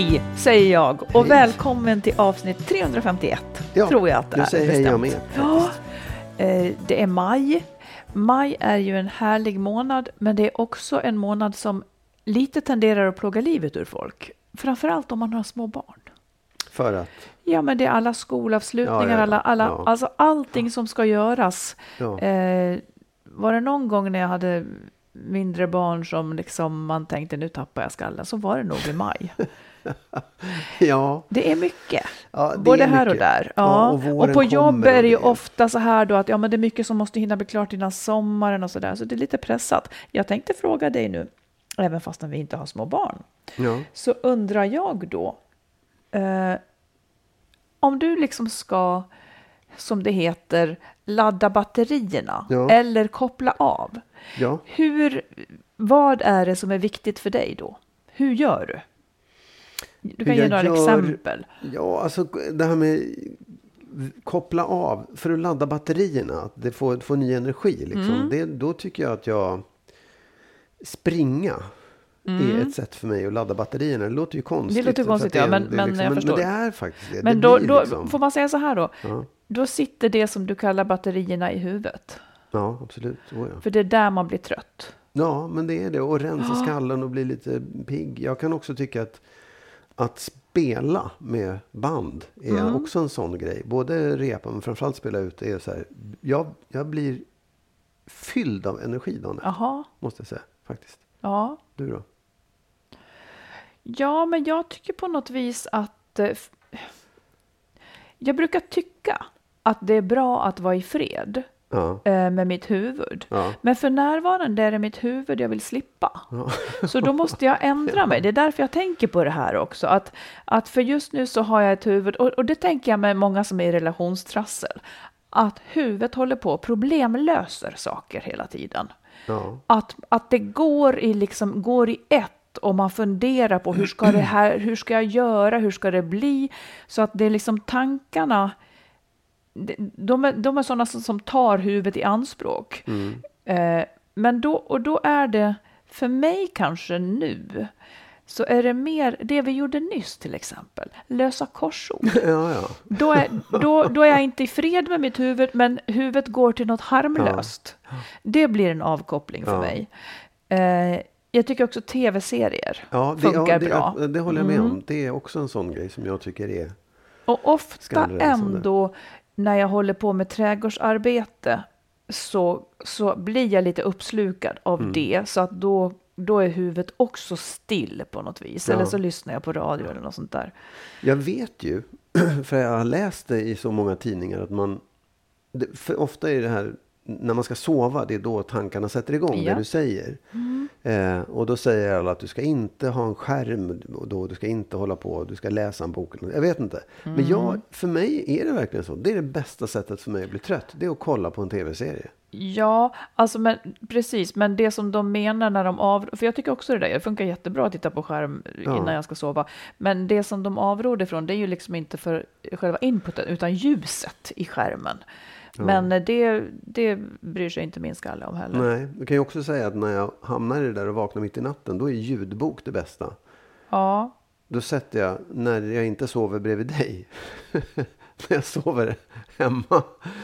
Hej, säger jag och Hej. välkommen till avsnitt 351. Ja, tror jag att det är. säger hej jag med. Ja, eh, det är maj. Maj är ju en härlig månad, men det är också en månad som lite tenderar att plåga livet ur folk. Framförallt om man har små barn. För att, Ja, men det är alla skolavslutningar, Ja, ja, alla, alla, alltså allting som ska göras. Eh, var det någon gång när jag hade mindre barn som liksom man tänkte nu tappar jag skallen, så var det nog i maj. ja, Det är mycket. ja det Både är här och mycket. där. Ja. Ja, och och, på jobb är det ju ofta så här då att ja, men det är mycket som måste hinna bli klart innan sommaren och så där. Så det är lite pressat. Jag tänkte fråga dig nu, även fast vi inte har små barn, Ja, så undrar jag då, eh, om du liksom ska, som det heter, ladda batterierna Ja. eller koppla av. ja. Hur, vad är det som är viktigt för dig då? Hur gör du? Du kan ge några gör- exempel. ja, alltså det här med koppla av för att ladda batterierna, att det får, får ny energi. Liksom. Mm. Det, då tycker jag att jag springa Mm. är ett sätt för mig att ladda batterierna. Det låter ju konstigt. Det låter konstigt, det är ja, en- men- det men liksom, jag men, förstår. men det är faktiskt det. Men det då, blir då liksom, får man säga så här då. ja, Då sitter det som du kallar batterierna i huvudet. ja, absolut. Oh, ja. För det är där man blir trött. Ja, men det är det. Och rensa skallen och bli lite pigg. Jag kan också tycka att att spela med band är Mm. också en sån grej. Både repa men framförallt spela ut. Det är så här, jag, jag blir fylld av energi dagen efter, Jaha, måste jag säga. Faktiskt. ja. Du då? Ja, men jag tycker på något vis att... eh, Jag brukar tycka att det är bra att vara i fred Ja. eh, med mitt huvud. Ja. Men för närvarande är det mitt huvud jag vill slippa. Så då måste jag ändra mig. Det är därför jag tänker på det här också. Att, att för just nu så har jag ett huvud, och, och det tänker jag med många som är i relationstrassel, att huvudet håller på och problemlöser saker hela tiden. Ja. Att, att det går i, liksom, går i ett och man funderar på hur ska, det här, hur ska jag göra, hur ska det bli? Så att det är liksom tankarna, de- de är, sådana som, som tar huvudet i anspråk. Eh, men då, och då är det, för mig kanske nu, så är det mer det vi gjorde nyss till exempel, lösa korsord. ja, ja. Då är, då, då är jag inte i fred med mitt huvud, men huvudet går till något harmlöst. Det blir en avkoppling för Ja. mig. Eh, jag tycker också tv-serier ja det, funkar ja, det, bra. Mm. det håller jag med om. Det är också en sån grej som jag tycker är... Och ofta ändå när jag håller på med trädgårdsarbete så, så blir jag lite uppslukad av Mm. det. Så att då, då är huvudet också still på något vis. Eller Ja. så lyssnar jag på radio eller något sånt där. Jag vet ju, för jag har läst det i så många tidningar, att man... det- För ofta är det här, när man ska sova, det är då tankarna sätter igång, Ja. det du säger. Eh, och då säger alla att du ska inte ha en skärm och då, du ska inte hålla på, du ska läsa en bok. Jag vet inte. Men jag, för mig är det verkligen så. Det är det bästa sättet för mig att bli trött. Det är att kolla på en tv-serie. Ja, alltså men precis, men det som de menar när de av... För jag tycker också det där, det funkar jättebra att titta på skärm Ja. innan jag ska sova. Men det som de avråder från, det är ju liksom inte för själva inputen, utan ljuset i skärmen. Men det, det bryr sig inte min skalle om heller. Nej, du kan ju också säga att när jag hamnar i det där och vaknar mitt i natten, då är ljudbok det bästa. Ja, Då sätter jag, när jag inte sover bredvid dig, när jag sover hemma.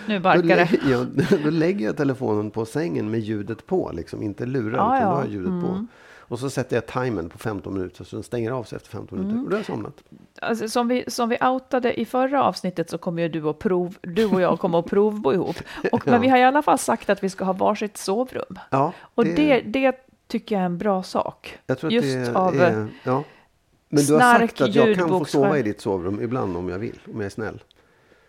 nu Då barkar det. lägger, jag, då lägger jag telefonen på sängen med ljudet på, liksom. inte lurar, Ja, utan då ja. har jag ljudet på. Och så sätter jag timern på 15 minuter, så den stänger av sig efter 15 minuter. Och då har jag somnat. Alltså, som, vi, som vi outade i förra avsnittet så kommer ju du och, prov, du och jag komma och provbo ihop. Och, Men vi har i alla fall sagt att vi ska ha varsitt sovrum. Ja, Och det, det tycker jag är en bra sak. jag tror att Just det av är, ja. Men du har sagt att jag kan få sova i ditt sovrum ibland om jag vill, om jag är snäll.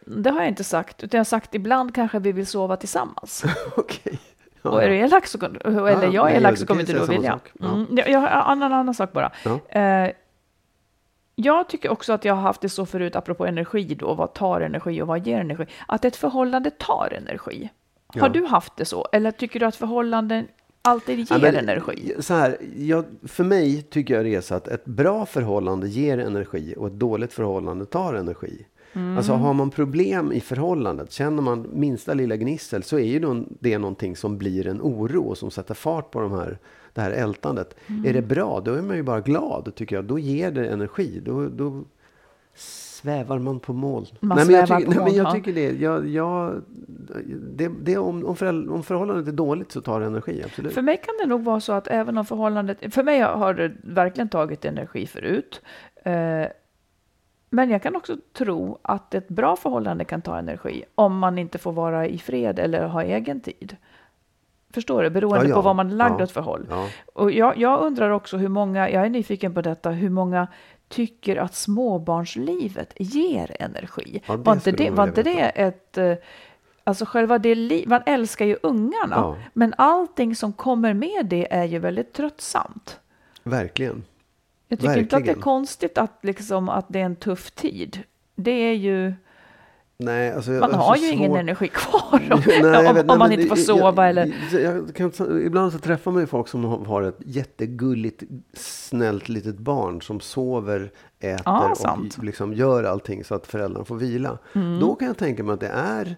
Det har jag inte sagt, utan jag har sagt ibland kanske vi vill sova tillsammans. Okej. Ja, Och är du elak så, eller Ja, jag är elak så kommer inte du att vilja. Mm, jag jag har en annan, annan sak bara. Eh, jag tycker också att jag har haft det så förut, apropå energi då, vad tar energi och vad ger energi, att ett förhållande tar energi. Har du haft det så? Eller tycker du att förhållanden alltid ger Ja, men, energi? Så här, jag, för mig tycker jag det är så att ett bra förhållande ger energi och ett dåligt förhållande tar energi. Mm. Alltså har man problem i förhållandet, känner man minsta lilla gnissel så är ju det någonting som blir en oro och som sätter fart på de här, det här ältandet. Mm. Är det bra, då är man ju bara glad tycker jag. Då ger det energi. Då, då svävar man på moln. Man nej, men jag tycker, nej, men jag ja. tycker det. Jag, jag, det, det om, om, om förhållandet är dåligt så tar det energi, absolut. För mig kan det nog vara så att även om förhållandet, för mig har det verkligen tagit energi förut. Eh, men jag kan också tro att ett bra förhållande kan ta energi om man inte får vara i fred eller ha egen tid. Förstår du? Beroende Ja, ja. på vad man är lagd Ja. åt för håll. Ja. Och jag, jag undrar också hur många, jag är nyfiken på detta, hur många tycker att småbarnslivet ger energi? Var inte det, var inte det ett... eh, Alltså själva det li- man älskar ju ungarna, men allting som kommer med det är ju väldigt tröttsamt. Verkligen. Jag tycker inte att det är Verkligen. konstigt att, liksom, att det är en tuff tid. Det är ju, Nej, alltså, man har ju ingen svårt- energi kvar om, Nej, om, vet- om nej, man men inte får sova jag, eller... Jag, jag kan, ibland så träffar man ju folk som har- ett jättegulligt, snällt litet barn som sover, äter Ja, och sant. Mm. liksom gör allting så att föräldrarna får vila. Då kan jag tänka mig att det är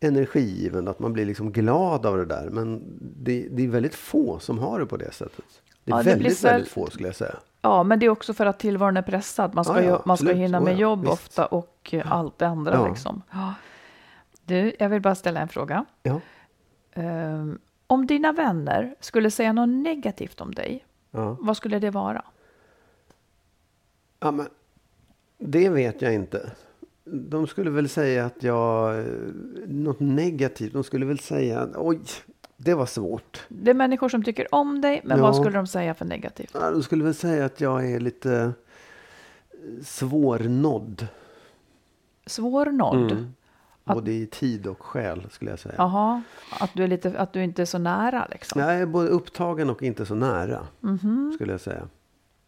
energigivande, att man blir liksom glad av det där. Men det, det är väldigt få som har det på det sättet. Det är Ja, väldigt, säl- väldigt få skulle jag säga. Ja, men det är också för att tillvaron är pressad. Man ska, Ja, ja, man ska hinna Oh, med ja, jobb visst. ofta och eh, allt det andra. Ja. Liksom. Ja. Du, jag vill bara ställa en fråga. Ja. Ehm, om dina vänner skulle säga något negativt om dig, Ja. vad skulle det vara? Ja, men det vet jag inte. De skulle väl säga att jag... eh, Något negativt. De skulle väl säga... Oj, det var svårt. Det är människor som tycker om dig, men Ja. vad skulle de säga för negativt? Ja, de skulle väl säga att jag är lite eh, svårnådd. Svårnådd? Att- Både i tid och själ skulle jag säga. Jaha, att du, är lite, att du inte är så nära liksom? Jag är både upptagen och inte så nära. Mhm. Skulle jag säga.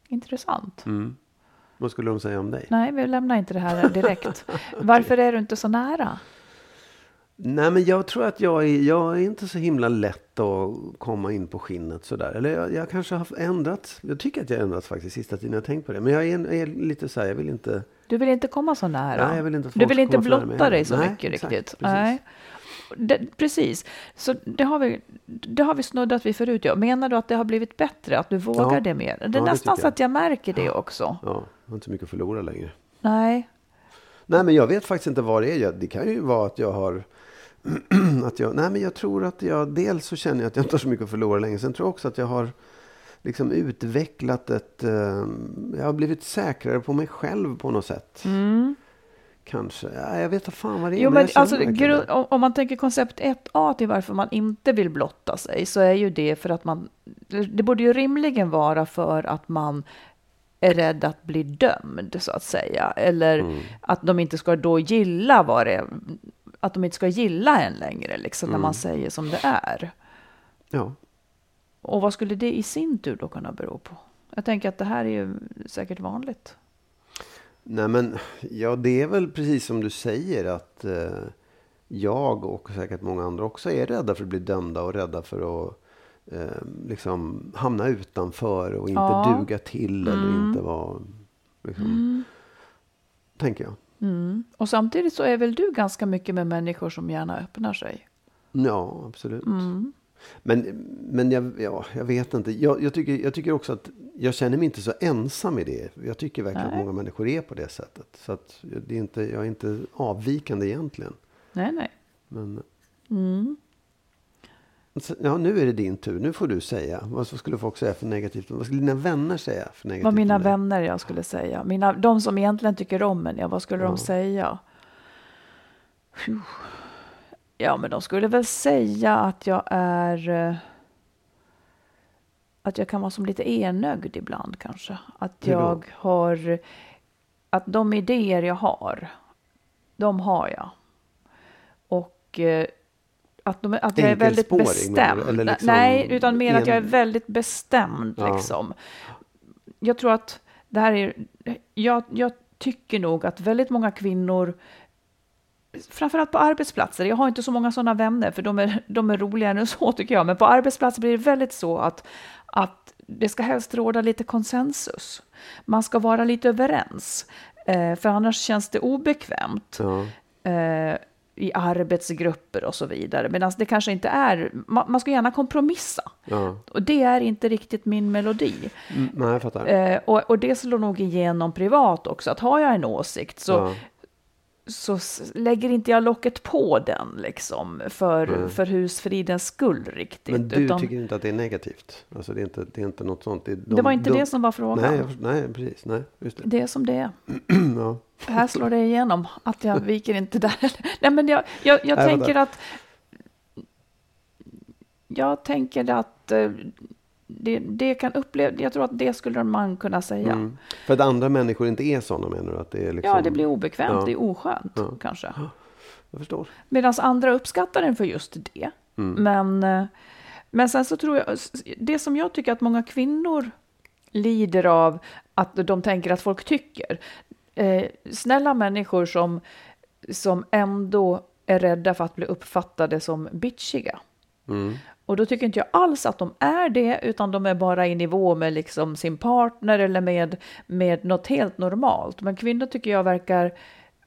Intressant. Mm. Vad skulle de säga om dig? Nej, vi lämnar inte det här direkt. Varför är du inte så nära? Nej, men jag tror att jag är, jag är inte så himla lätt att komma in på skinnet sådär. Eller jag, jag kanske har ändrats. Jag tycker att jag har ändrats faktiskt sista tiden. Jag har tänkt på det. Men jag är, är lite så här, jag vill inte. Du vill inte komma så nära? Nej, jag vill inte du vill inte blotta dig så Nej, mycket exakt, riktigt? precis. Nej. Det, precis. Så det har, vi, det har vi snuddat vid förut. Ja. Menar du att det har blivit bättre? Att du vågar Ja. det mer? Det är det nästan så att jag märker det också. Ja, jag har inte så mycket att förlora längre. Nej. Nej, men jag vet faktiskt inte vad det är. Det kan ju vara att jag har... att jag, nej, men jag tror att jag... Dels så känner jag att jag inte har så mycket att förlora längre. Sen tror jag också att jag har liksom utvecklat ett... Eh, jag har blivit säkrare på mig själv på något sätt. Kanske. Ja, jag vet inte fan vad det är. Jo, men alltså, om, om man tänker koncept 1A till varför man inte vill blotta sig så är ju det för att man... Det borde ju rimligen vara för att man är rädd att bli dömd, så att säga. Eller Mm. att de inte ska då gilla vad det Att de inte ska gilla en längre, liksom, när Mm. man säger som det är. Ja. och vad skulle det i sin tur då kunna bero på? Jag tänker att det här är ju säkert vanligt. Nej men, ja det är väl precis som du säger att eh, jag och säkert många andra också är rädda för att bli dömda och rädda för att eh, liksom hamna utanför och inte Ja. duga till eller Mm. inte vara, liksom, tänker jag. Mm. Och samtidigt så är väl du ganska mycket med människor som gärna öppnar sig? Ja, absolut. Mm. Men, men jag, ja, jag vet inte. Jag, jag, tycker, jag tycker också att jag känner mig inte så ensam i det. Jag tycker verkligen Nej. att många människor är på det sättet. Så att det är inte, jag är inte avvikande egentligen. Nej, nej. Men, Mm. Ja, nu är det din tur. Nu får du säga. Vad skulle folk säga för negativt? Vad skulle dina vänner säga för negativt? Vad mina vänner jag skulle säga. Mina, de som egentligen tycker om en, ja, vad skulle Ja. de säga? Ja, men de skulle väl säga att jag är... eh, Att jag kan vara som lite enögd ibland kanske. Att jag har... Att de idéer jag har, de har jag. Och eh, att, de, att jag är väldigt bestämd. Eller liksom Nej, utan mer att jag är väldigt bestämd. Ja. Liksom. Jag tror att det här är... Jag, jag tycker nog att väldigt många kvinnor Framförallt på arbetsplatser. Jag har inte så många sådana vänner, för de är, de är roligare än så tycker jag. Men på arbetsplatser blir det väldigt så att, att det ska helst råda lite konsensus. Man ska vara lite överens, eh, för annars känns det obekvämt Ja. eh, i arbetsgrupper och så vidare. Medan det kanske inte är, man, man ska gärna kompromissa. Ja. Och det är inte riktigt min melodi. Mm, nej, jag fattar. Eh, och, och det slår nog igenom privat också, att har jag en åsikt så, ja. Så lägger inte jag locket på den liksom för, Nej. för husfridens skull riktigt. Men du utan tycker inte att det är negativt? Alltså det är inte, det är inte något sånt? är det var inte de- det som var frågan. Nej, nej, precis. Nej, just det. Det är som det är. Ja. Här slår det igenom att jag viker inte där. Nej, men jag, jag, jag tänker att jag tänker att eh, det, det kan uppleva, jag tror att det skulle man kunna säga. Mm. För att andra människor inte är sådana menar du? Att det är liksom, Ja, det blir obekvämt, Ja. det är oskönt Ja. kanske. Jag förstår. Medan andra uppskattar den för just det. Mm. Men, eh, men sen så tror jag, det som jag tycker att många kvinnor lider av, att de tänker att folk tycker. Eh, snälla människor som, som ändå är rädda för att bli uppfattade som bitchiga. Mm. Och då tycker inte jag alls att de är det, utan de är bara i nivå med liksom sin partner eller med, med något helt normalt. Men kvinnor tycker jag verkar,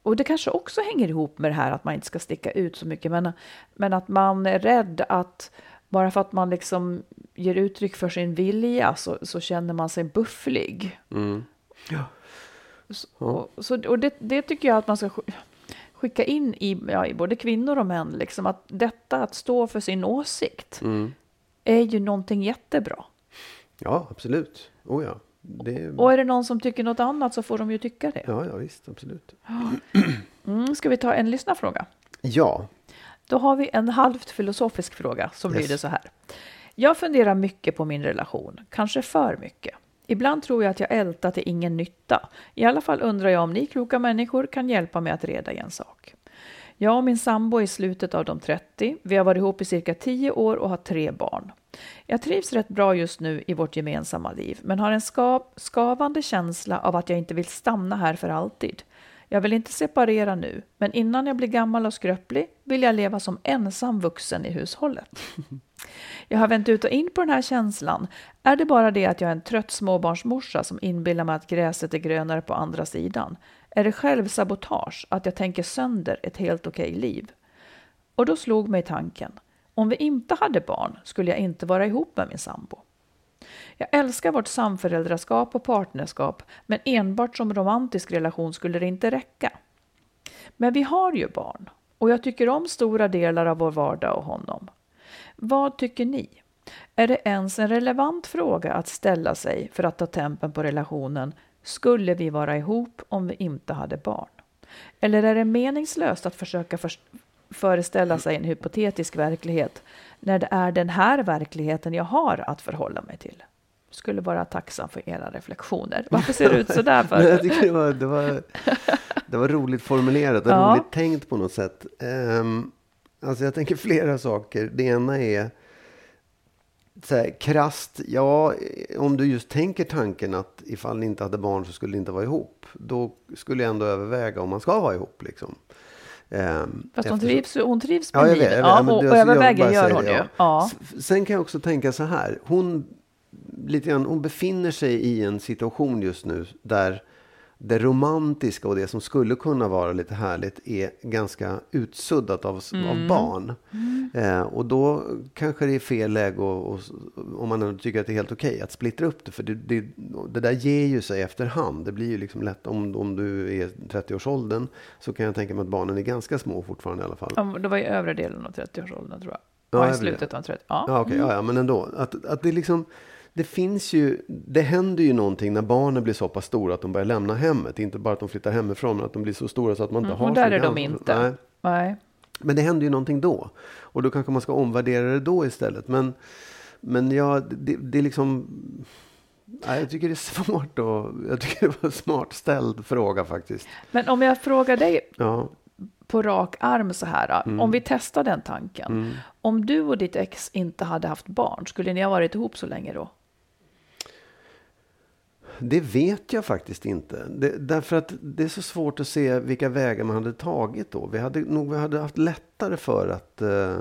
och det kanske också hänger ihop med det här att man inte ska sticka ut så mycket, men, men att man är rädd att bara för att man liksom ger uttryck för sin vilja så, så känner man sig bufflig. Mm. Ja. Så, och, så, och det, det tycker jag att man ska sk- skicka in i, ja, i både kvinnor och män, liksom att detta att stå för sin åsikt Mm. är ju någonting jättebra. ja, absolut. Oh, ja. Det, Och är det någon som tycker något annat så får de ju tycka det. ja, ja, visst. Absolut. Mm, ska vi ta en lyssnarfråga? Ja. Då har vi en halvt filosofisk fråga som Yes. lyder så här. Jag funderar mycket på min relation, kanske för mycket. Ibland tror jag att jag ältar till ingen nytta. I alla fall undrar jag om ni kloka människor kan hjälpa mig att reda i en sak. Jag och min sambo är i slutet av de 30. Vi har varit ihop i cirka 10 år och har tre barn. Jag trivs rätt bra just nu i vårt gemensamma liv, men har en ska skavande känsla av att jag inte vill stanna här för alltid. Jag vill inte separera nu, men innan jag blir gammal och skröplig vill jag leva som ensam vuxen i hushållet. Jag har vänt ut och in på den här känslan. Är det bara det att jag är en trött småbarnsmorsa som inbillar mig att gräset är grönare på andra sidan? Är det självsabotage att jag tänker sönder ett helt okej liv? Och då slog mig tanken. Om vi inte hade barn skulle jag inte vara ihop med min sambo. Jag älskar vårt samföräldraskap och partnerskap, men enbart som romantisk relation skulle det inte räcka. Men vi har ju barn och jag tycker om stora delar av vår vardag och honom. Vad tycker ni? Är det ens en relevant fråga att ställa sig för att ta tempen på relationen? Skulle vi vara ihop om vi inte hade barn? Eller är det meningslöst att försöka för föreställa sig en hypotetisk verklighet när det är den här verkligheten jag har att förhålla mig till? Skulle vara tacksam för era reflektioner. Varför ser det ut så där Nej, jag för? tycker det var, det var, det var roligt formulerat och Ja. roligt tänkt på något sätt. Um, alltså jag tänker flera saker. Det ena är så här, krasst, ja, om du just tänker tanken att ifall ni inte hade barn så skulle ni inte vara ihop. Då skulle jag ändå överväga om man ska vara ihop. Liksom. Ehm, Fast hon trivs, hon trivs med Ja, livet. vet. Ja, och, alltså, överväger gör hon det, ju. Ja. S- Sen kan jag också tänka så här. Hon, lite grann, hon befinner sig i en situation just nu där det romantiska och det som skulle kunna vara lite härligt är ganska utsuddat av, Mm. av barn. Eh, och då kanske det är fel läge och, och, om man tycker att det är helt okej att splittra upp det. För det, det, det där ger ju sig efterhand. Det blir ju liksom lätt om, om du är 30-årsåldern så kan jag tänka mig att barnen är ganska små fortfarande i alla fall. Ja, Det var i övre delen av 30-årsåldern tror jag. Ja, i slutet av 30. Ja. Ja, okej, ja, ja, men ändå. Att, att det liksom, det finns ju, det händer ju någonting när barnen blir så pass stora att de börjar lämna hemmet. Inte bara att de flyttar hemifrån, men att de blir så stora så att man inte Mm, har och där är de inte. Nej. Nej. Men det händer ju någonting då. Och då kanske man ska omvärdera det då istället. Men, men ja, det, det är liksom... Nej, jag tycker det är svårt och jag tycker det var en smart ställd fråga faktiskt. Men om jag frågar dig Ja, på rak arm så här. Mm. Om vi testar den tanken. Om du och ditt ex inte hade haft barn, skulle ni ha varit ihop så länge då? Det vet jag faktiskt inte. Det, därför att det är så svårt att se vilka vägar man hade tagit då. Vi hade nog vi hade haft lättare för att eh,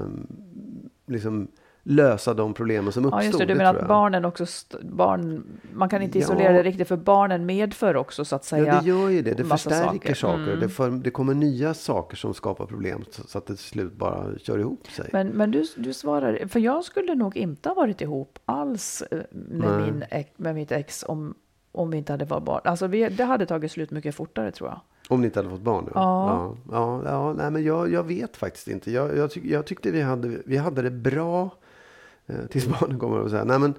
liksom lösa de problemen som uppstod. Ja, just det. Du menar att barnen också, barn, man kan inte Ja. isolera det riktigt för barnen medför också så att säga. Ja, det gör ju det. Det förstärker saker. Mm. Det, för, det kommer nya saker som skapar problem så, så att det till slut bara kör ihop sig. Men, men du, du svarar, för jag skulle nog inte ha varit ihop alls eh, med, Nej. min, med mitt ex om, om vi inte hade varit barn. Alltså vi, det hade tagit slut mycket fortare tror jag. Om ni inte hade fått barn? Ja. Ja, ja, ja nej, men jag, jag vet faktiskt inte. Jag, jag, tyck, jag tyckte vi hade, vi hade det bra. Eh, tills barnen kommer och säga, nej men,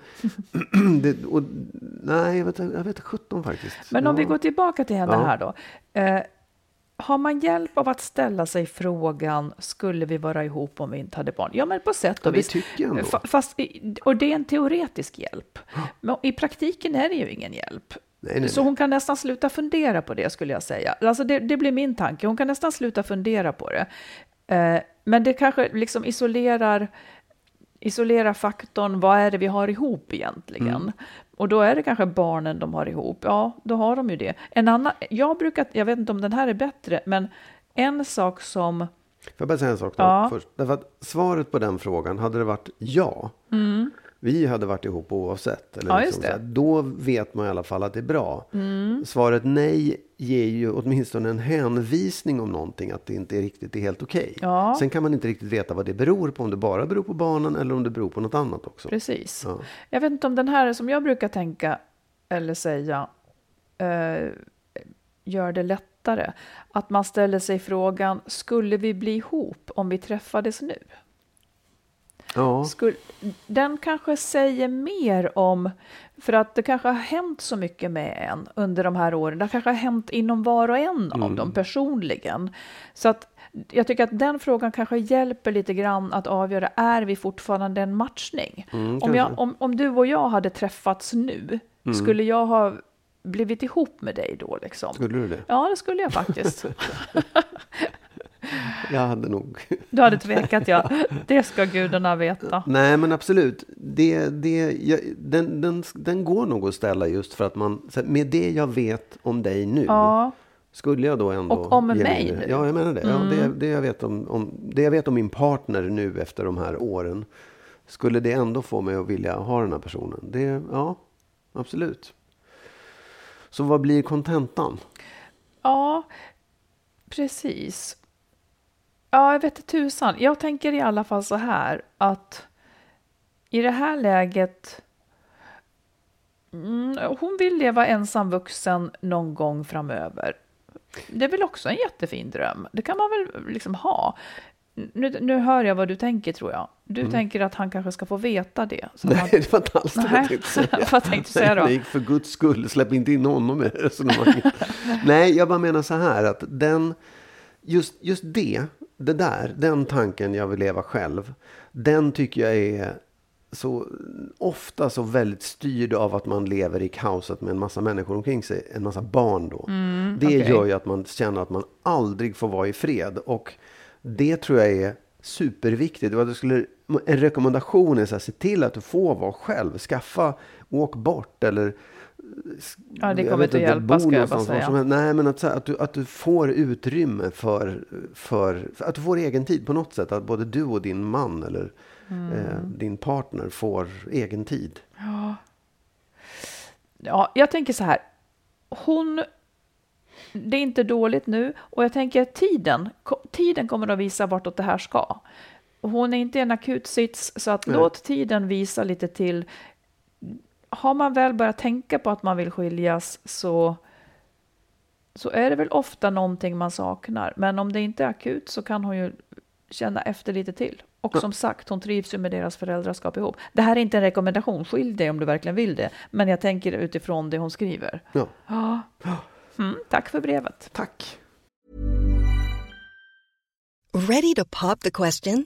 det, och, nej jag vet, jag vet 17 faktiskt. Men om ja. vi går tillbaka till henne Ja. här då. Eh, har man hjälp av att ställa sig frågan, skulle vi vara ihop om vi inte hade barn? Ja, men på sätt Ja, och det vis. Fast, och det är en teoretisk hjälp. Men i praktiken är det ju ingen hjälp. Nej, nej, Så nej. hon kan nästan sluta fundera på det skulle jag säga. Alltså det, det blir min tanke. Hon kan nästan sluta fundera på det. Eh, men det kanske liksom isolerar, isolerar faktorn, vad är det vi har ihop egentligen? Mm. Och då är det kanske barnen de har ihop. Ja, då har de ju det. En annan, jag brukar, jag vet inte om den här är bättre, men en sak som, Får jag bara säga en sak då, Ja. först? Därför att svaret på den frågan, hade det varit ja, vi hade varit ihop oavsett. Eller Mm. Ja, liksom så här, då vet man i alla fall att det är bra. Svaret nej ger ju åtminstone en hänvisning om någonting, att det inte är riktigt är helt okej. Ja. Sen kan man inte riktigt veta vad det beror på, om det bara beror på barnen eller om det beror på något annat också. precis. Ja. Jag vet inte om den här som jag brukar tänka eller säga eh, gör det lättare. Att man ställer sig frågan, skulle vi bli ihop om vi träffades nu? Ja. Skulle, den kanske säger mer om, för att det kanske har hänt så mycket med en under de här åren. Det kanske har hänt inom var och en av Mm. dem personligen. Så att jag tycker att den frågan kanske hjälper lite grann att avgöra, är vi fortfarande en matchning? Mm, om, jag, om, om du och jag hade träffats nu, Mm. skulle jag ha blivit ihop med dig då? Liksom? Skulle du det? Ja, det skulle jag faktiskt. Jag hade nog... Du hade tvekat, ja. Det ska gudarna veta. Nej, men absolut. Det, det, jag, den, den, den går nog att ställa just för att man, med det jag vet om dig nu, Ja, skulle jag då ändå... Och om mig nu. Mm. Ja, jag menar det. Ja, det, det, jag vet om, om, det jag vet om min partner nu efter de här åren, skulle det ändå få mig att vilja ha den här personen? Det, ja, absolut. Så vad blir kontentan? Ja, precis. Ja, jag vet tusan. Jag tänker i alla fall så här att i det här läget mm, hon vill leva ensam vuxen någon gång framöver. Det är väl också en jättefin dröm. Det kan man väl liksom ha. Nu, nu hör jag vad du tänker tror jag. Du tänker att han kanske ska få veta det. Så Nej, han, det var inte alls det jag tänkte säga. Vad tänkte du säga då? Nej, för guds skull, släpp inte in honom i resonemanget. Nej, jag bara menar så här att den, just, just det, det där, den tanken jag vill leva själv, den tycker jag är så ofta så väldigt styrd av att man lever i kaoset med en massa människor omkring sig, en massa barn då. det Mm, okej. gör ju att man känner att man aldrig får vara i fred och det tror jag är superviktigt. Och att du skulle, en rekommendation är så här, se till att du får vara själv. Skaffa, åk bort eller Ja, det kommer inte att hjälpa, ska jag bara säga. helst. Nej, men att, att, du, att du får utrymme för, för, för att du får egen tid på något sätt. Att både du och din man eller Mm. eh, din partner får egen tid. Ja, jag tänker så här. Hon... Det är inte dåligt nu och jag tänker att tiden, tiden kommer att visa vartåt det här ska. Hon är inte i en akut sits så att Nej. låt tiden visa lite till. Har man väl börjat tänka på att man vill skiljas så, så är det väl ofta någonting man saknar. Men om det inte är akut så kan hon ju känna efter lite till. Och som sagt, hon trivs ju med deras föräldraskap ihop. Det här är inte en rekommendation, skilj dig om du verkligen vill det. Men jag tänker utifrån det hon skriver. Ja. Ja. Mm, tack för brevet. Tack! Ready to pop the question?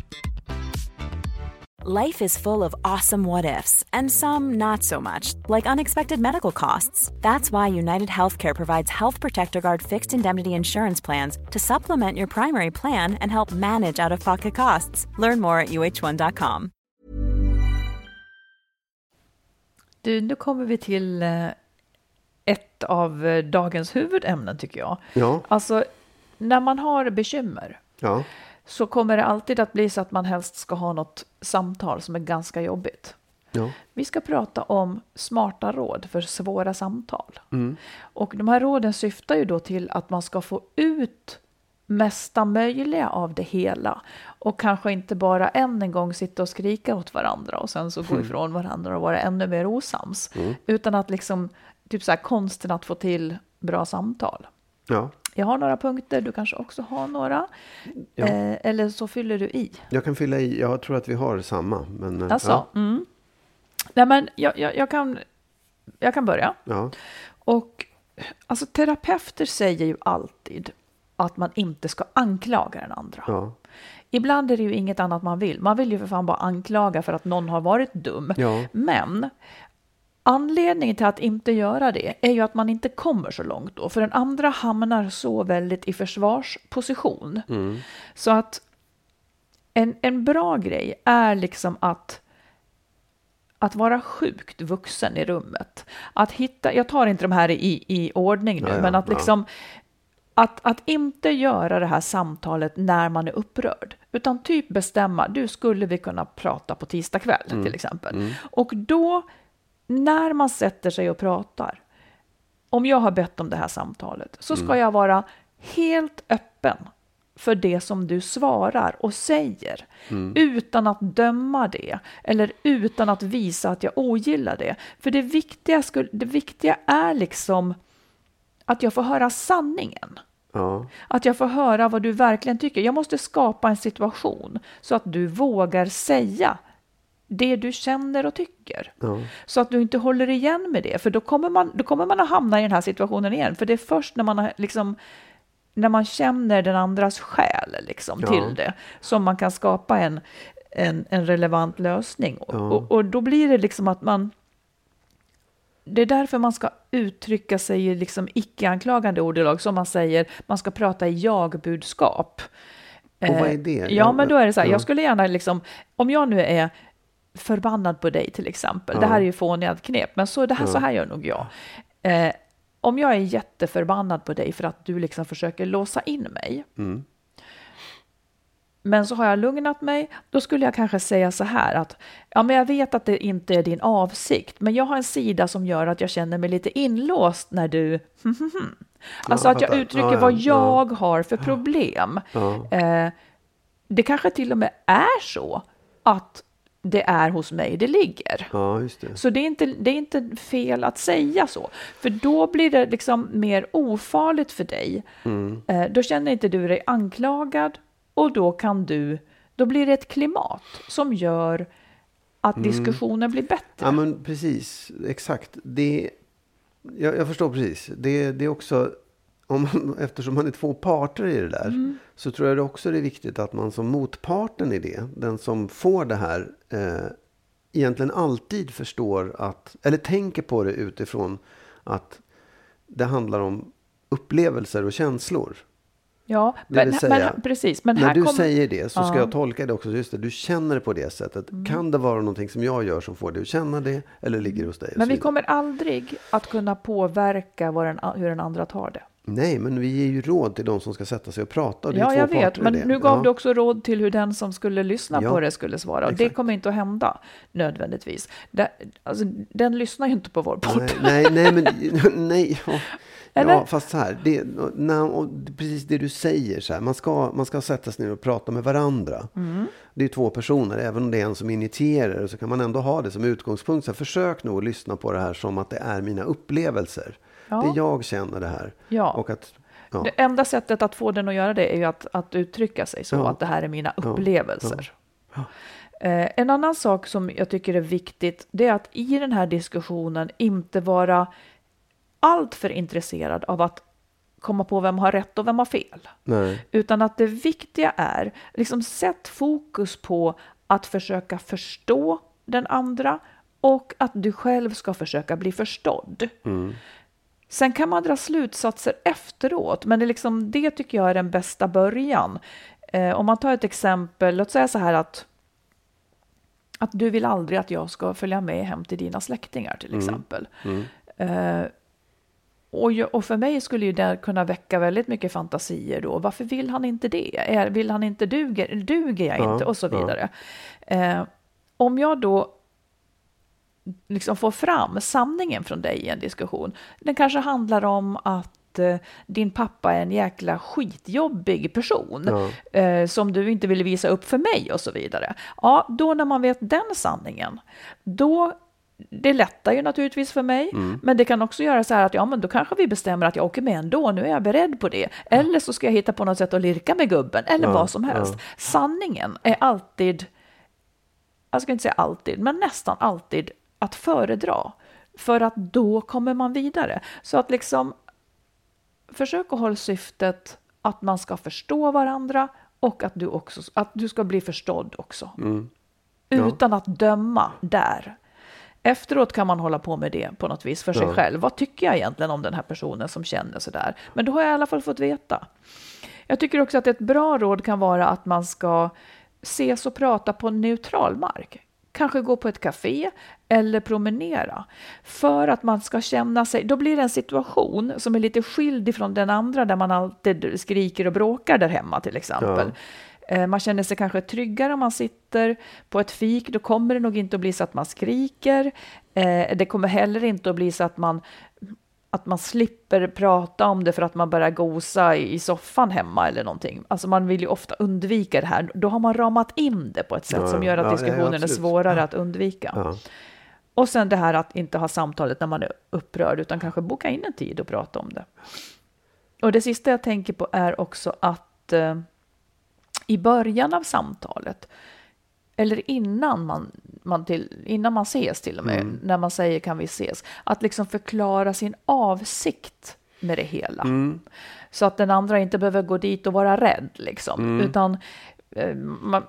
Life is full of awesome what ifs, and some not so much, like unexpected medical costs. That's why United Healthcare provides Health Protector Guard fixed indemnity insurance plans to supplement your primary plan and help manage out of pocket costs. Learn more at uh1.com. Du, nu kommer vi till eh, ett av eh, dagens huvudämnen tycker jag. Ja, Alltså, när man har bekymmer ja, så kommer det alltid att bli så att man helst ska ha något samtal som är ganska jobbigt. ja. Vi ska prata om smarta råd för svåra samtal. Mm. Och de här råden syftar ju då till att man ska få ut mesta möjliga av det hela och kanske inte bara än en gång sitta och skrika åt varandra och sen så gå ifrån varandra och vara ännu mer osams. Utan att liksom, typ så här konsten att få till bra samtal. ja. Jag har några punkter, du kanske också har några. Ja. Eh, eller så fyller du i. Jag kan fylla i, jag tror att vi har samma. Men, eh, Alltså, ja, mm. Nej, men jag, jag, jag, kan, jag kan börja. ja, Och alltså, terapeuter säger ju alltid att man inte ska anklaga den andra. ja, Ibland är det ju inget annat man vill. Man vill ju för fan bara anklaga för att någon har varit dum. Ja. Men anledningen till att inte göra det är ju att man inte kommer så långt då. För den andra hamnar så väldigt i försvarsposition. Så att en, en bra grej är liksom att att vara sjukt vuxen i rummet. Att hitta, jag tar inte de här i, i ordning nu, Ja, ja, men att ja. liksom att, att inte göra det här samtalet när man är upprörd, utan typ bestämma, du skulle vi kunna prata på tisdag kväll Mm. till exempel. Och då, när man sätter sig och pratar, om jag har bett om det här samtalet, så ska jag vara helt öppen för det som du svarar och säger, utan att döma det, eller utan att visa att jag ogillar det. För det viktiga, skulle, det viktiga är liksom att jag får höra sanningen. ja, Att jag får höra vad du verkligen tycker. Jag måste skapa en situation så att du vågar säga det du känner och tycker. ja, Så att du inte håller igen med det, för då kommer man, då kommer man att hamna i den här situationen igen. För det är först när man, har liksom, när man känner den andras själ liksom, Ja. till det som man kan skapa en, en, en relevant lösning. Och, Ja. och, och då blir det liksom att man... Det är därför man ska uttrycka sig i liksom icke-anklagande ordalag, som man säger, man ska prata i jag-budskap. Och vad Eh, är det? Ja, men då är det så här, Ja. jag skulle gärna liksom, om jag nu är förbannad på dig till exempel, det Ja. här är ju fåniga knep, men så, det här, Ja. så här gör nog jag. Eh, om jag är jätteförbannad på dig för att du liksom försöker låsa in mig, Mm. Men så har jag lugnat mig. Då skulle jag kanske säga så här att ja, men jag vet att det inte är din avsikt, men jag har en sida som gör att jag känner mig lite inlåst när du Alltså jag att jag uttrycker Ja, ja, vad ja. jag har för problem. Ja. Eh, det kanske till och med är så att det är hos mig det ligger. Ja, just det. Så det är, inte, det är inte fel att säga så, för då blir det liksom mer ofarligt för dig. Mm. Eh, då känner inte du dig anklagad och då kan du, då blir det ett klimat som gör att diskussionen blir bättre. Mm. Ja, men precis. Exakt. Det, jag, jag förstår precis. Det, det är också, om man, eftersom man är två parter i det där, Mm. så tror jag det också det är viktigt att man som motparten i det, den som får det här, eh, egentligen alltid förstår att, eller tänker på det utifrån att det handlar om upplevelser och känslor. Ja, men, säga, men, precis. Men När du kommer- säger det så ska Ja. Mm. jag tolka det också. Just det, du känner det på det sättet. Kan det vara någonting som jag gör som får dig att känna det? Eller ligger det hos dig? Men vi kommer aldrig att kunna påverka den, hur den andra tar det. Nej, men vi ger ju råd till de som ska sätta sig och prata. Och det Ja, jag vet. Men det. nu gav ja. du också råd till hur den som skulle lyssna Ja, på det skulle svara. Och det exakt. kommer inte att hända nödvändigtvis. Det, alltså, den lyssnar ju inte på vår podd. Nej, nej, nej, men nej. Ja, Eller? ja, fast så här. Det, och precis det du säger. Så här, man, ska, man ska sätta sig ner och prata med varandra. Mm. Det är två personer. Även om det är en som initierar så kan man ändå ha det som utgångspunkt. Så här, försök nog att lyssna på det här som att det är mina upplevelser. Ja. Det jag känner det här. Ja. Och att, ja. Det enda sättet att få den att göra det är ju att, att uttrycka sig så Ja. att det här är mina upplevelser. Eh, en annan sak som jag tycker är viktigt, det är att i den här diskussionen inte vara alltför intresserad av att komma på vem har rätt och vem har fel. Nej. Utan att det viktiga är, liksom sätt fokus på att försöka förstå den andra och att du själv ska försöka bli förstådd. Sen kan man dra slutsatser efteråt, men det, är liksom, det tycker jag är den bästa början. Eh, om man tar ett exempel, låt säga så här att att du vill aldrig att jag ska följa med hem till dina släktingar till exempel. Eh, och, jag, och för mig skulle ju det kunna väcka väldigt mycket fantasier då. Varför vill han inte det? Är, vill han inte duger, duger jag Ja, inte? Och så ja. vidare. Eh, om jag då liksom får fram sanningen från dig i en diskussion. Den kanske handlar om att eh, din pappa är en jäkla skitjobbig person Ja. eh, som du inte vill visa upp för mig och så vidare. Ja, då när man vet den sanningen, då det lättar ju naturligtvis för mig, men det kan också göra så här att ja, men då kanske vi bestämmer att jag åker med ändå, nu är jag beredd på det. Eller så ska jag hitta på något sätt att lirka med gubben, eller Ja, vad som helst. Sanningen är alltid, jag ska inte säga alltid, men nästan alltid att föredra. För att då kommer man vidare. Så att liksom försök att hålla syftet att man ska förstå varandra och att du, också, att du ska bli förstådd också. Ja. Utan att döma där. Efteråt kan man hålla på med det på något vis för sig Ja. själv. Vad tycker jag egentligen om den här personen som känner sådär? Men då har jag i alla fall fått veta. Jag tycker också att ett bra råd kan vara att man ska ses och prata på neutral mark. Kanske gå på ett café eller promenera. För att man ska känna sig, då blir det en situation som är lite skild ifrån den andra där man alltid skriker och bråkar där hemma till exempel. Eh, Man känner sig kanske tryggare om man sitter på ett fik. Då kommer det nog inte att bli så att man skriker. Eh, Det kommer heller inte att bli så att man, att man slipper prata om det för att man börjar gosa i soffan hemma eller någonting. Alltså man vill ju ofta undvika det här. Då har man ramat in det på ett sätt Ja, som gör att ja, nej, diskussionen är absolut. svårare att undvika. Ja. Och sen det här att inte ha samtalet när man är upprörd, utan kanske boka in en tid och prata om det. Och det sista jag tänker på är också att eh, i början av samtalet, eller innan man, man, till, innan man ses till och med, när man säger kan vi ses, att liksom förklara sin avsikt med det hela. Så att den andra inte behöver gå dit och vara rädd, liksom, utan eh, man,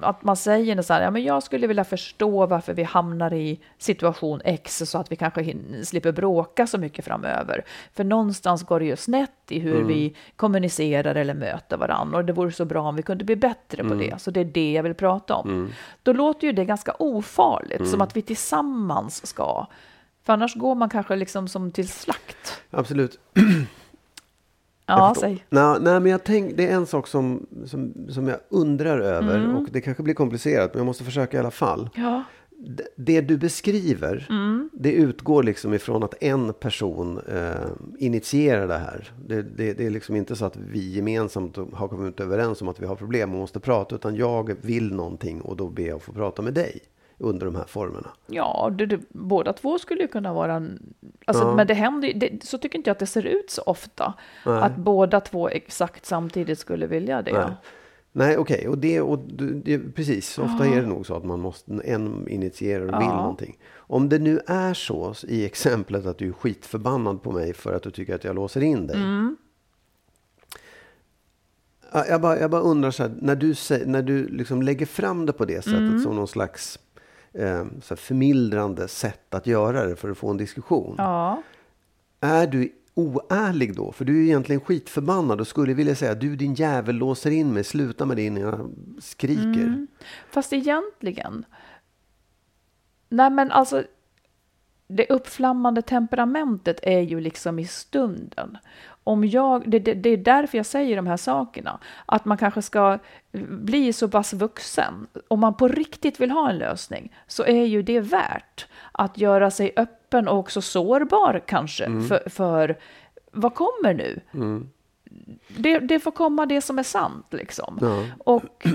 att man säger så här, ja, men jag skulle vilja förstå varför vi hamnar i situation X så att vi kanske slipper bråka så mycket framöver. För någonstans går det ju snett i hur vi kommunicerar eller möter varandra och det vore så bra om vi kunde bli bättre på det. Så det är det jag vill prata om. Då låter ju det ganska ofarligt, som att vi tillsammans ska. För annars går man kanske liksom som till slakt. Absolut. Ja, säg. Nej, nej, men jag tänk, det är en sak som, som, som jag undrar över. Mm. Och det kanske blir komplicerat, men jag måste försöka i alla fall. Ja. Det, det du beskriver, Mm. det utgår liksom ifrån att en person eh, initierar det här. Det, det, det är liksom inte så att vi gemensamt har kommit överens om att vi har problem och måste prata. Utan jag vill någonting och då ber jag att få prata med dig under de här formerna. Ja, det, det, båda två skulle ju kunna vara... Alltså, Ja. Men det händer ju- det, så tycker inte jag att det ser ut så ofta. Nej. Att båda två exakt samtidigt skulle vilja det. Nej. Nej, okej. Och det, och det, precis, ofta är det nog så att man måste, en initierar och vill Ja. någonting. Om det nu är så i exemplet att du är skitförbannad på mig för att du tycker att jag låser in dig. Mm. Ja, Jag bara, jag bara undrar så här, när du, när du liksom lägger fram det på det sättet Mm. som någon slags eh, så förmildrande sätt att göra det för att få en diskussion. Ja. Är du oärlig då? För du är egentligen skitförbannad och skulle vilja säga du din jävel låser in mig, sluta med det innan jag skriker. Mm. Fast egentligen... Nej, men alltså... Det uppflammande temperamentet är ju liksom i stunden. Om jag, det, det, det är därför jag säger de här sakerna. Att man kanske ska bli så pass vuxen. Om man på riktigt vill ha en lösning så är ju det värt att göra sig öppen och också sårbar kanske för, för vad kommer nu? Det, det får komma det som är sant liksom. Ja. Och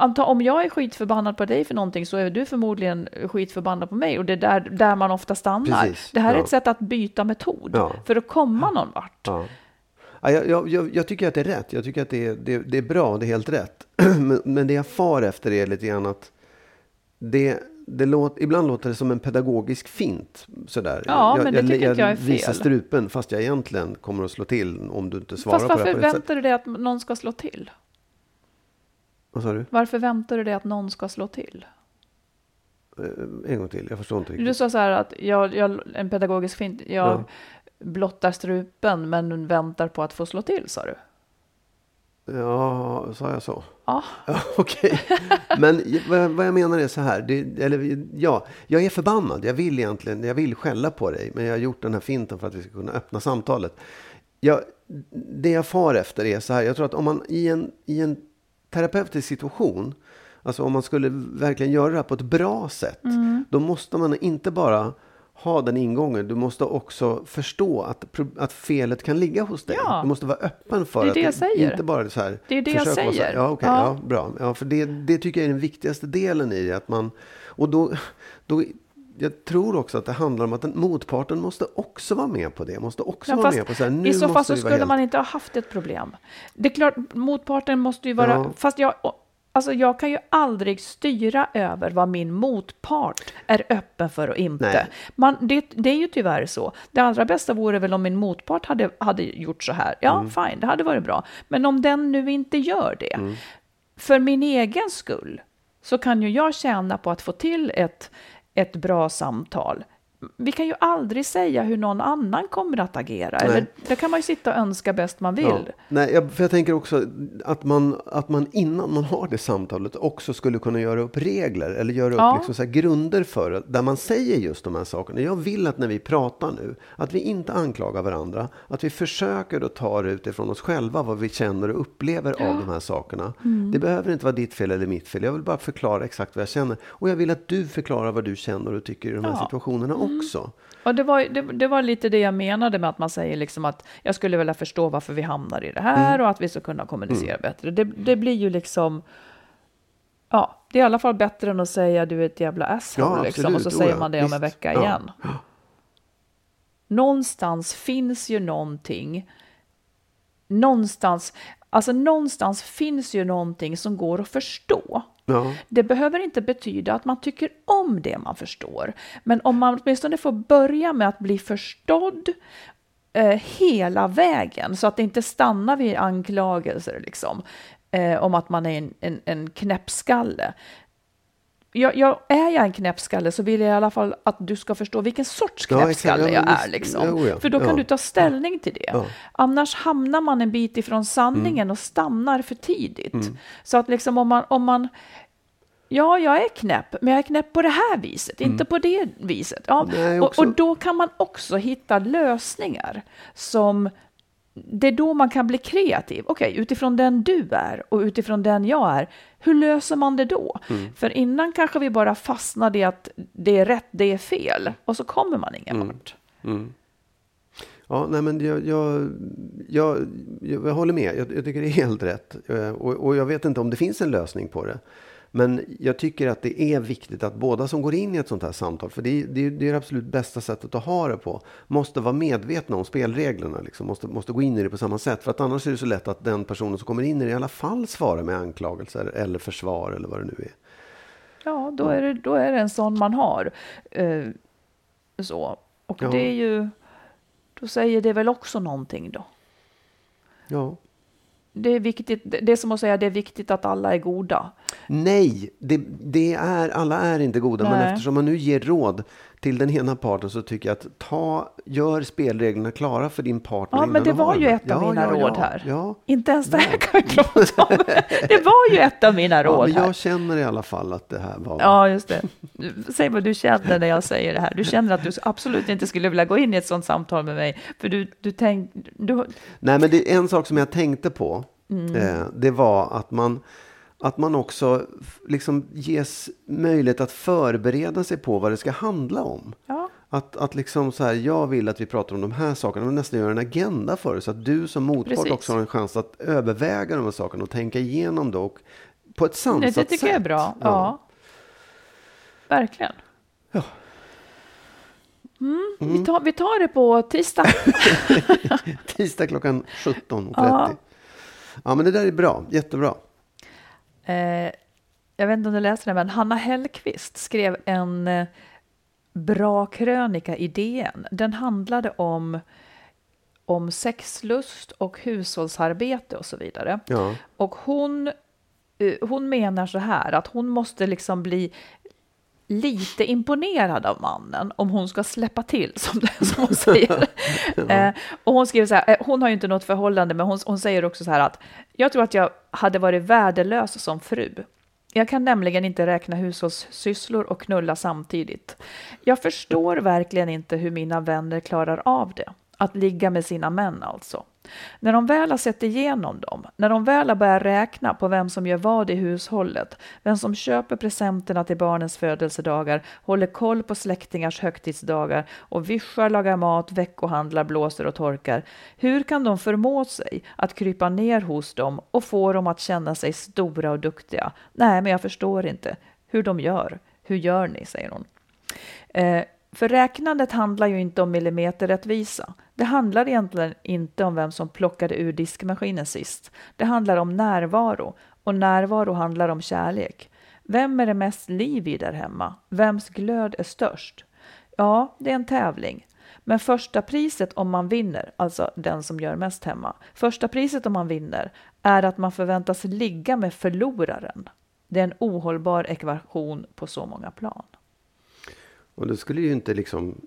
anta, om jag är skitförbannad på dig för någonting så är du förmodligen skitförbannad på mig och det är där, där man ofta stannar. Precis, det här är ja. ett sätt att byta metod Ja. för att komma någon vart. Ja. Ja, jag, jag, jag, jag tycker att det är rätt. Jag tycker att det är, det, det är bra. Det är helt rätt. men, men det jag far efter är lite grann att det, det låt, ibland låter det som en pedagogisk fint. Sådär. Ja, jag, men det jag, tycker inte jag är visar fel. strupen fast jag egentligen kommer att slå till om du inte svarar Fast på det varför här på rätt sätt. väntar du dig att någon ska slå till? Vad sa du? Varför väntar du dig att någon ska slå till? Eh, En gång till. Jag förstår inte riktigt. Du sa så här att jag, jag, en pedagogisk fint, jag Ja. blottar strupen men väntar på att få slå till, sa du? Ja, sa jag så? Ja. Ja, Okej. Men vad jag, vad jag menar är så här. Det, eller, ja, jag är förbannad. Jag vill egentligen jag vill skälla på dig. Men jag har gjort den här finten för att vi ska kunna öppna samtalet. Jag, det jag far efter är så här. Jag tror att om man i en, i en terapeutisk situation. Alltså om man skulle verkligen göra det här på ett bra sätt. Mm. Då måste man inte bara ha den ingången. Du måste också förstå att, att felet kan ligga hos dig. Ja. Du måste vara öppen för Det är att det säger. inte bara så här. Det är det jag så här, säger. Ja, okej, Ja. ja. bra. Ja, för det, det tycker jag är den viktigaste delen i det. Att man, och då, då, jag tror också att det handlar om att den motparten måste också vara med på det. Måste också Ja, vara med på så här, nu I så fall så skulle helt- man inte ha haft ett problem. Det är klart, motparten måste ju vara... Ja. Fast jag, alltså jag kan ju aldrig styra över vad min motpart är öppen för och inte. Nej. Man, det, det är ju tyvärr så. Det allra bästa vore väl om min motpart hade, hade gjort så här. Ja, Mm. fine, det hade varit bra. Men om den nu inte gör det, Mm. för min egen skull, så kan ju jag tjäna på att få till ett, ett bra samtal. Vi kan ju aldrig säga hur någon annan kommer att agera. Nej. Eller, det kan man ju sitta och önska bäst man vill. Ja. Nej, jag, för jag tänker också att man, att man innan man har det samtalet också skulle kunna göra upp regler eller göra upp Ja. liksom så grunder för där man säger just de här sakerna. Jag vill att när vi pratar nu, att vi inte anklagar varandra, att vi försöker att ta det utifrån oss själva, vad vi känner och upplever av de här sakerna. Mm. Det behöver inte vara ditt fel eller mitt fel. Jag vill bara förklara exakt vad jag känner. Och jag vill att du förklarar vad du känner och tycker i de här Ja. Situationerna också. Och det var, det, det var lite det jag menade med att man säger liksom att jag skulle vilja förstå varför vi hamnar i det här Mm. och att vi ska kunna kommunicera bättre. Det, det blir ju liksom... Ja, det är i alla fall bättre än att säga du är ett jävla asshole Ja, liksom, och så säger ja. man det om en vecka Ja. igen. Någonstans finns ju någonting. Någonstans, alltså någonstans finns ju någonting som går att förstå. Ja. Det behöver inte betyda att man tycker om det man förstår. Men om man åtminstone får börja med att bli förstådd eh, hela vägen så att det inte stannar vid anklagelser liksom, eh, om att man är en, en, en knäppskalle. Jag, jag, är jag en knäppskalle så vill jag i alla fall att du ska förstå vilken sorts knäppskalle Ja, jag är. Liksom. Ja. För då kan du ta ställning till det. Annars hamnar man en bit ifrån sanningen Mm. och stannar för tidigt. Så att liksom om man, om man Ja, jag är knäpp, men jag är knäpp på det här viset, inte på det viset. Ja, Mm. Nej, och, och då kan man också hitta lösningar som det är då man kan bli kreativ. Okej, utifrån den du är och utifrån den jag är, hur löser man det då? Mm. För innan kanske vi bara fastnade i att det är rätt, det är fel och så kommer man ingen Mm. vart. Ja, nej men jag, jag, jag, jag, jag håller med. Jag, jag tycker det är helt rätt. Eh, Och, och jag vet inte om det finns en lösning på det. Men jag tycker att det är viktigt att båda som går in i ett sånt här samtal, för det är det, är, det, är absolut bästa sättet att ha det på, måste vara medvetna om spelreglerna. Liksom. Måste, måste gå in i det på samma sätt. För att annars är det så lätt att den personen som kommer in i det i alla fall svarar med anklagelser eller försvar eller vad det nu är. Ja, då är det, då är det en sån man har. Eh, så. Och Ja. det är ju, då säger det väl också någonting då. Ja. Det är viktigt, det är som att säga det är viktigt att alla är goda. Nej, det, det är, alla är inte goda. Men Nej. eftersom man nu ger råd till den ena parten så tycker jag att ta, gör spelreglerna klara för din partner. Ja, men det var ju ett av Ja, mina ja, råd ja, här. Inte ens det här kan vi prata om. Det var ju ett av mina råd men här. jag känner i alla fall att det här var... Ja, just det. Säg vad du känner när jag säger det här. Du känner att du absolut inte skulle vilja gå in i ett sånt samtal med mig. För du, du tänk, du, Nej, men det är en sak som jag tänkte på. Mm. Eh, det var att man, att man också liksom ges möjlighet att förbereda sig på vad det ska handla om. ja, Att, att liksom så här, jag vill att vi pratar om de här sakerna och nästan gör en agenda för det. Så att du som motpart Precis. också har en chans att överväga de här sakerna och tänka igenom det. Och på ett sansat sätt. det tycker jag är bra. Ja. Verkligen. Ja. Mm, Vi, tar, vi tar det på tisdag. Tisdag klockan 17.30. Ja. Ja. men det där är bra. Jättebra. Eh, jag vet inte om du läste det, men Hanna Hellqvist skrev en eh, bra krönika i DN. Den handlade om, om sexlust och hushållsarbete och så vidare. Ja. Och hon, eh, hon menar så här att hon måste liksom bli lite imponerad av mannen om hon ska släppa till, som, det, som hon säger. eh, och hon skriver så här, eh, hon har ju inte något förhållande, men hon, hon säger också så här att jag tror att jag hade varit värdelös som fru. Jag kan nämligen inte räkna hushållssysslor och knulla samtidigt. Jag förstår verkligen inte hur mina vänner klarar av det. Att ligga med sina män alltså. När de väl har sett igenom dem, när de väl har börjat räkna på vem som gör vad i hushållet, vem som köper presenterna till barnens födelsedagar, håller koll på släktingars högtidsdagar och vischar, lagar mat, veckohandlar, blåser och torkar. Hur kan de förmå sig att krypa ner hos dem och få dem att känna sig stora och duktiga? Nej, men jag förstår inte hur de gör. Hur gör ni? säger hon. Eh, för räknandet handlar ju inte om millimeterrättvisa. Det handlar egentligen inte om vem som plockade ur diskmaskinen sist. Det handlar om närvaro och närvaro handlar om kärlek. Vem är det mest liv i där hemma? Vems glöd är störst? Ja, det är en tävling. Men första priset om man vinner, alltså den som gör mest hemma, första priset om man vinner är att man förväntas ligga med förloraren. Det är en ohållbar ekvation på så många plan. Och det skulle ju inte liksom...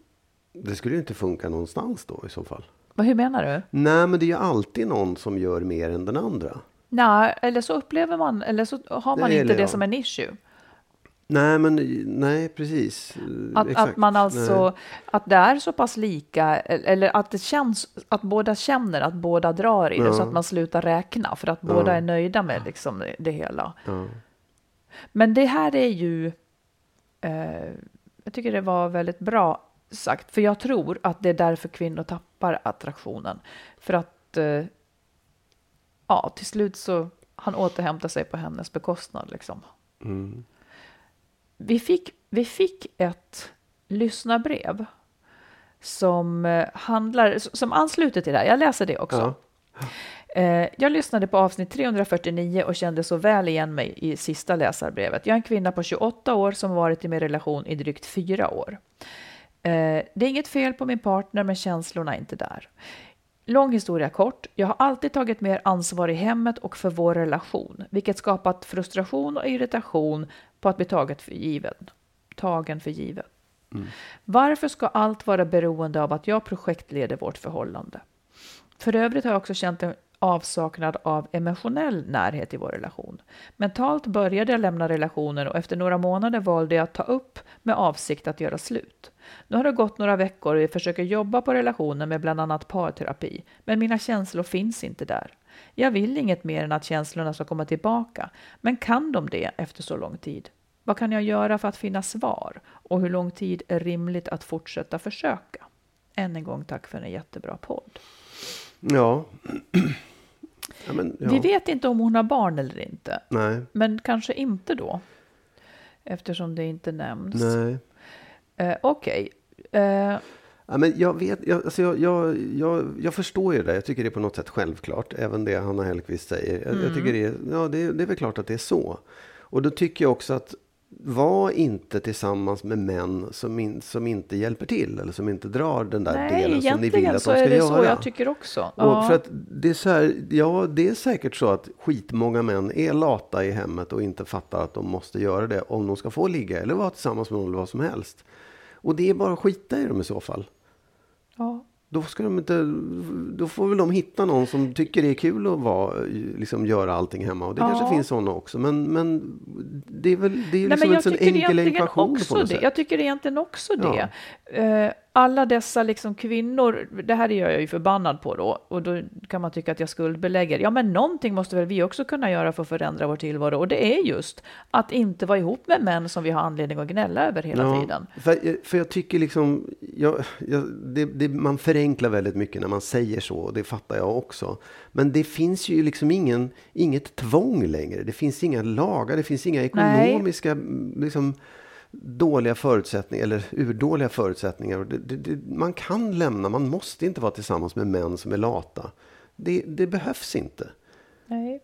Det skulle ju inte funka någonstans då i så fall. Vad, hur menar du? Nej, men det är ju alltid någon som gör mer än den andra. Nej, eller så upplever man, eller så har man Nej, inte det ja. som en issue. Nej, men nej, precis. Att, Exakt. att man alltså, Nej. att det är så pass lika, eller att det känns, att båda känner att båda drar i det, Ja. så att man slutar räkna, för att Ja. båda är nöjda med liksom det, hela. Men det här är ju, eh, jag tycker det var väldigt bra sagt, för jag tror att det är därför kvinnor tappar attraktionen. För att, eh, ja, till slut så han återhämtar sig på hennes bekostnad liksom. Mm. Vi fick, vi fick ett lyssnarbrev som eh, handlar, som ansluter till det här. Jag läser det också. Ja. Eh, Jag lyssnade på avsnitt 349 och kände så väl igen mig i sista läsarbrevet. Jag är en kvinna på 28 år som varit i min relation i drygt fyra år. Eh, Det är inget fel på min partner, men känslorna är inte där. Lång historia kort. Jag har alltid tagit mer ansvar i hemmet och för vår relation, vilket skapat frustration och irritation på att bli taget för given. Tagen för given. Varför ska allt vara beroende av att jag projektleder vårt förhållande? För övrigt har jag också känt en avsaknad av emotionell närhet i vår relation. Mentalt började jag lämna relationen och efter några månader valde jag att ta upp med avsikt att göra slut. Nu har det gått några veckor och jag försöker jobba på relationen med bland annat parterapi, men mina känslor finns inte där. Jag vill inget mer än att känslorna ska komma tillbaka, men kan de det efter så lång tid? Vad kan jag göra för att finna svar? Och hur lång tid är rimligt att fortsätta försöka? Än en gång tack för en jättebra podd. Ja ja, men, ja. Vi vet inte om hon har barn eller inte. Nej. Men kanske inte då. Eftersom det inte nämns. Nej. Eh, Okej. Eh, Ja, men jag, vet, jag, alltså jag, jag, jag, jag förstår ju det. Jag tycker det är på något sätt självklart. Även det Hanna Hellquist säger. Jag, jag tycker det ja, det, det är väl klart att det är så. Och då tycker jag också att var inte tillsammans med män som, in, som inte hjälper till. Eller som inte drar den där nej, delen som ni vill egentligen att så de ska är det göra. så jag tycker också. Och Ja. för att det är så här, ja, det är säkert så att skitmånga män är lata i hemmet och inte fattar att de måste göra det om de ska få ligga eller vara tillsammans med någon eller vad som helst. Och det är bara att skita i dem i så fall. Då, ska de inte, då får väl de hitta någon som tycker det är kul att vara, liksom, göra allting hemma. Och det Ja. kanske finns sådana också. Men, men det är väl det är Nej, liksom en enkel ekvation också det. sätt. Jag tycker egentligen också Ja. det. Alla dessa liksom kvinnor, det här är jag ju förbannad på då, och då kan man tycka att jag skuldbelägger. Ja, men någonting måste väl vi också kunna göra för att förändra vår tillvaro, och det är just att inte vara ihop med män som vi har anledning att gnälla över hela tiden. För, för jag tycker liksom, jag, jag, det, det, man förenklar väldigt mycket när man säger så, och det fattar jag också. Men det finns ju liksom ingen, inget tvång längre. Det finns inga lagar, det finns inga ekonomiska mm, liksom, dåliga förutsättningar, eller urdåliga förutsättningar. Det, det, det, man kan lämna, man måste inte vara tillsammans med män som är lata. Det, behövs inte. Nej.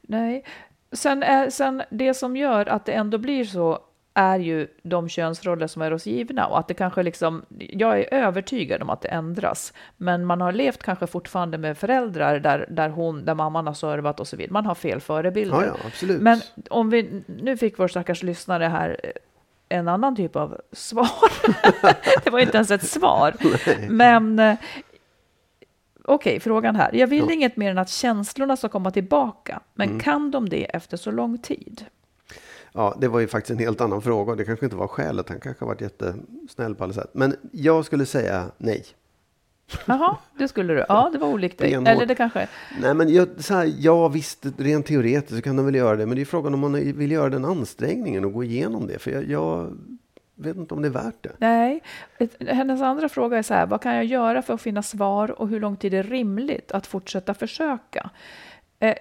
Nej. Sen, är, sen det som gör att det ändå blir så är ju de könsroller som är oss givna och att det kanske liksom, jag är övertygad om att det ändras, men man har levt kanske fortfarande med föräldrar där, där hon, där mamman har servat och så vidare. Man har fel förebilder. Ja, ja. Men om vi, nu fick vår stackars lyssnare här en annan typ av svar. det var inte ens ett svar. Men eh, okej, frågan här. Jag vill Ja. inget mer än att känslorna ska komma tillbaka. Men Mm. kan de det efter så lång tid? Ja, det var ju faktiskt en helt annan fråga. Det kanske inte var skälet. Han kanske har varit jättesnäll på alla sätt. Men jag skulle säga nej. Jaha, det skulle du. Ja, det var olikt dig. Eller det kanske... Nej, men jag, så här, ja visst, rent teoretiskt så kan de väl göra det. Men det är frågan om man vill göra den ansträngningen och gå igenom det. För jag, jag vet inte om det är värt det. Nej. Hennes andra fråga är så här, vad kan jag göra för att finna svar och hur lång tid är rimligt att fortsätta försöka? Eh,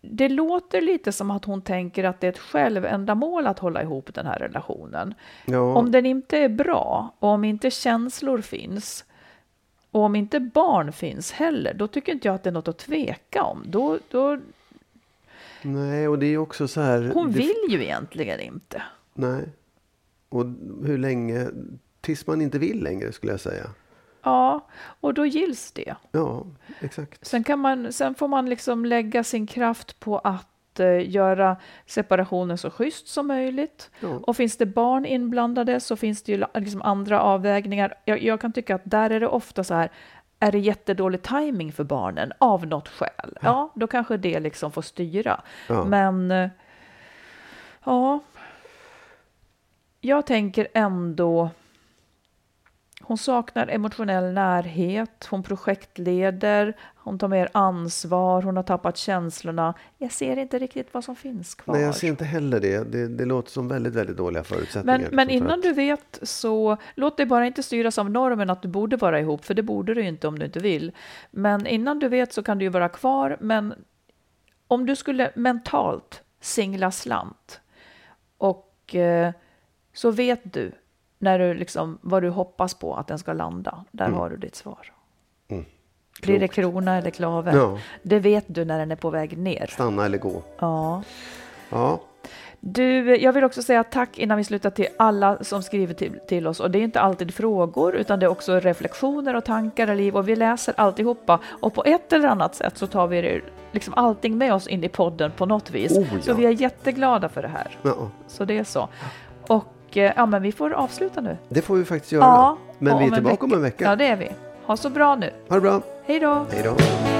det låter lite som att hon tänker att det är ett självändamål att hålla ihop den här relationen. Ja, Om den inte är bra och om inte känslor finns och om inte barn finns heller, då tycker inte jag att det är något att tveka om. Då, då, nej, och det är också så här. hon det, vill ju egentligen inte. Nej. Och hur länge? Tills man inte vill längre skulle jag säga. Ja, och då gills det. Ja, exakt. Sen, kan man, sen får man liksom lägga sin kraft på att eh, göra separationen så schysst som möjligt. Ja. Och finns det barn inblandade så finns det ju liksom andra avvägningar. Jag, jag kan tycka att där är det ofta så här, är det jättedålig timing för barnen av något skäl? Ja, då kanske det liksom får styra. Ja. Men eh, ja, jag tänker ändå hon saknar emotionell närhet, hon projektleder, hon tar mer ansvar, hon har tappat känslorna. Jag ser inte riktigt vad som finns kvar. Nej, jag ser inte heller det. Det, det låter som väldigt, väldigt dåliga förutsättningar. men, men innan att- du vet så låt dig bara inte styras av normen att du borde vara ihop, för det borde du inte om du inte vill. Men innan du vet så kan du ju vara kvar, men om du skulle mentalt singla slant och eh, så vet du när du liksom, vad du hoppas på att den ska landa. Där har du ditt svar. Mm. Blir det krona eller klaver? Ja. Det vet du när den är på väg ner. Stanna eller gå. Ja. Ja, Du, jag vill också säga tack innan vi slutar till alla som skriver till, till oss. Och det är inte alltid frågor, utan det är också reflektioner och tankar och liv. Och vi läser alltihopa. Och på ett eller annat sätt så tar vi det, liksom allting med oss in i podden på något vis. Oh, ja. Så vi är jätteglada för det här. ja, Så det är så. Och eh, ja, men vi får avsluta nu. det får vi faktiskt göra. Ja, men och vi är tillbaka om en vecka. Ja, det är vi. Ha så bra nu. Ha det bra. Hej då! Hej då.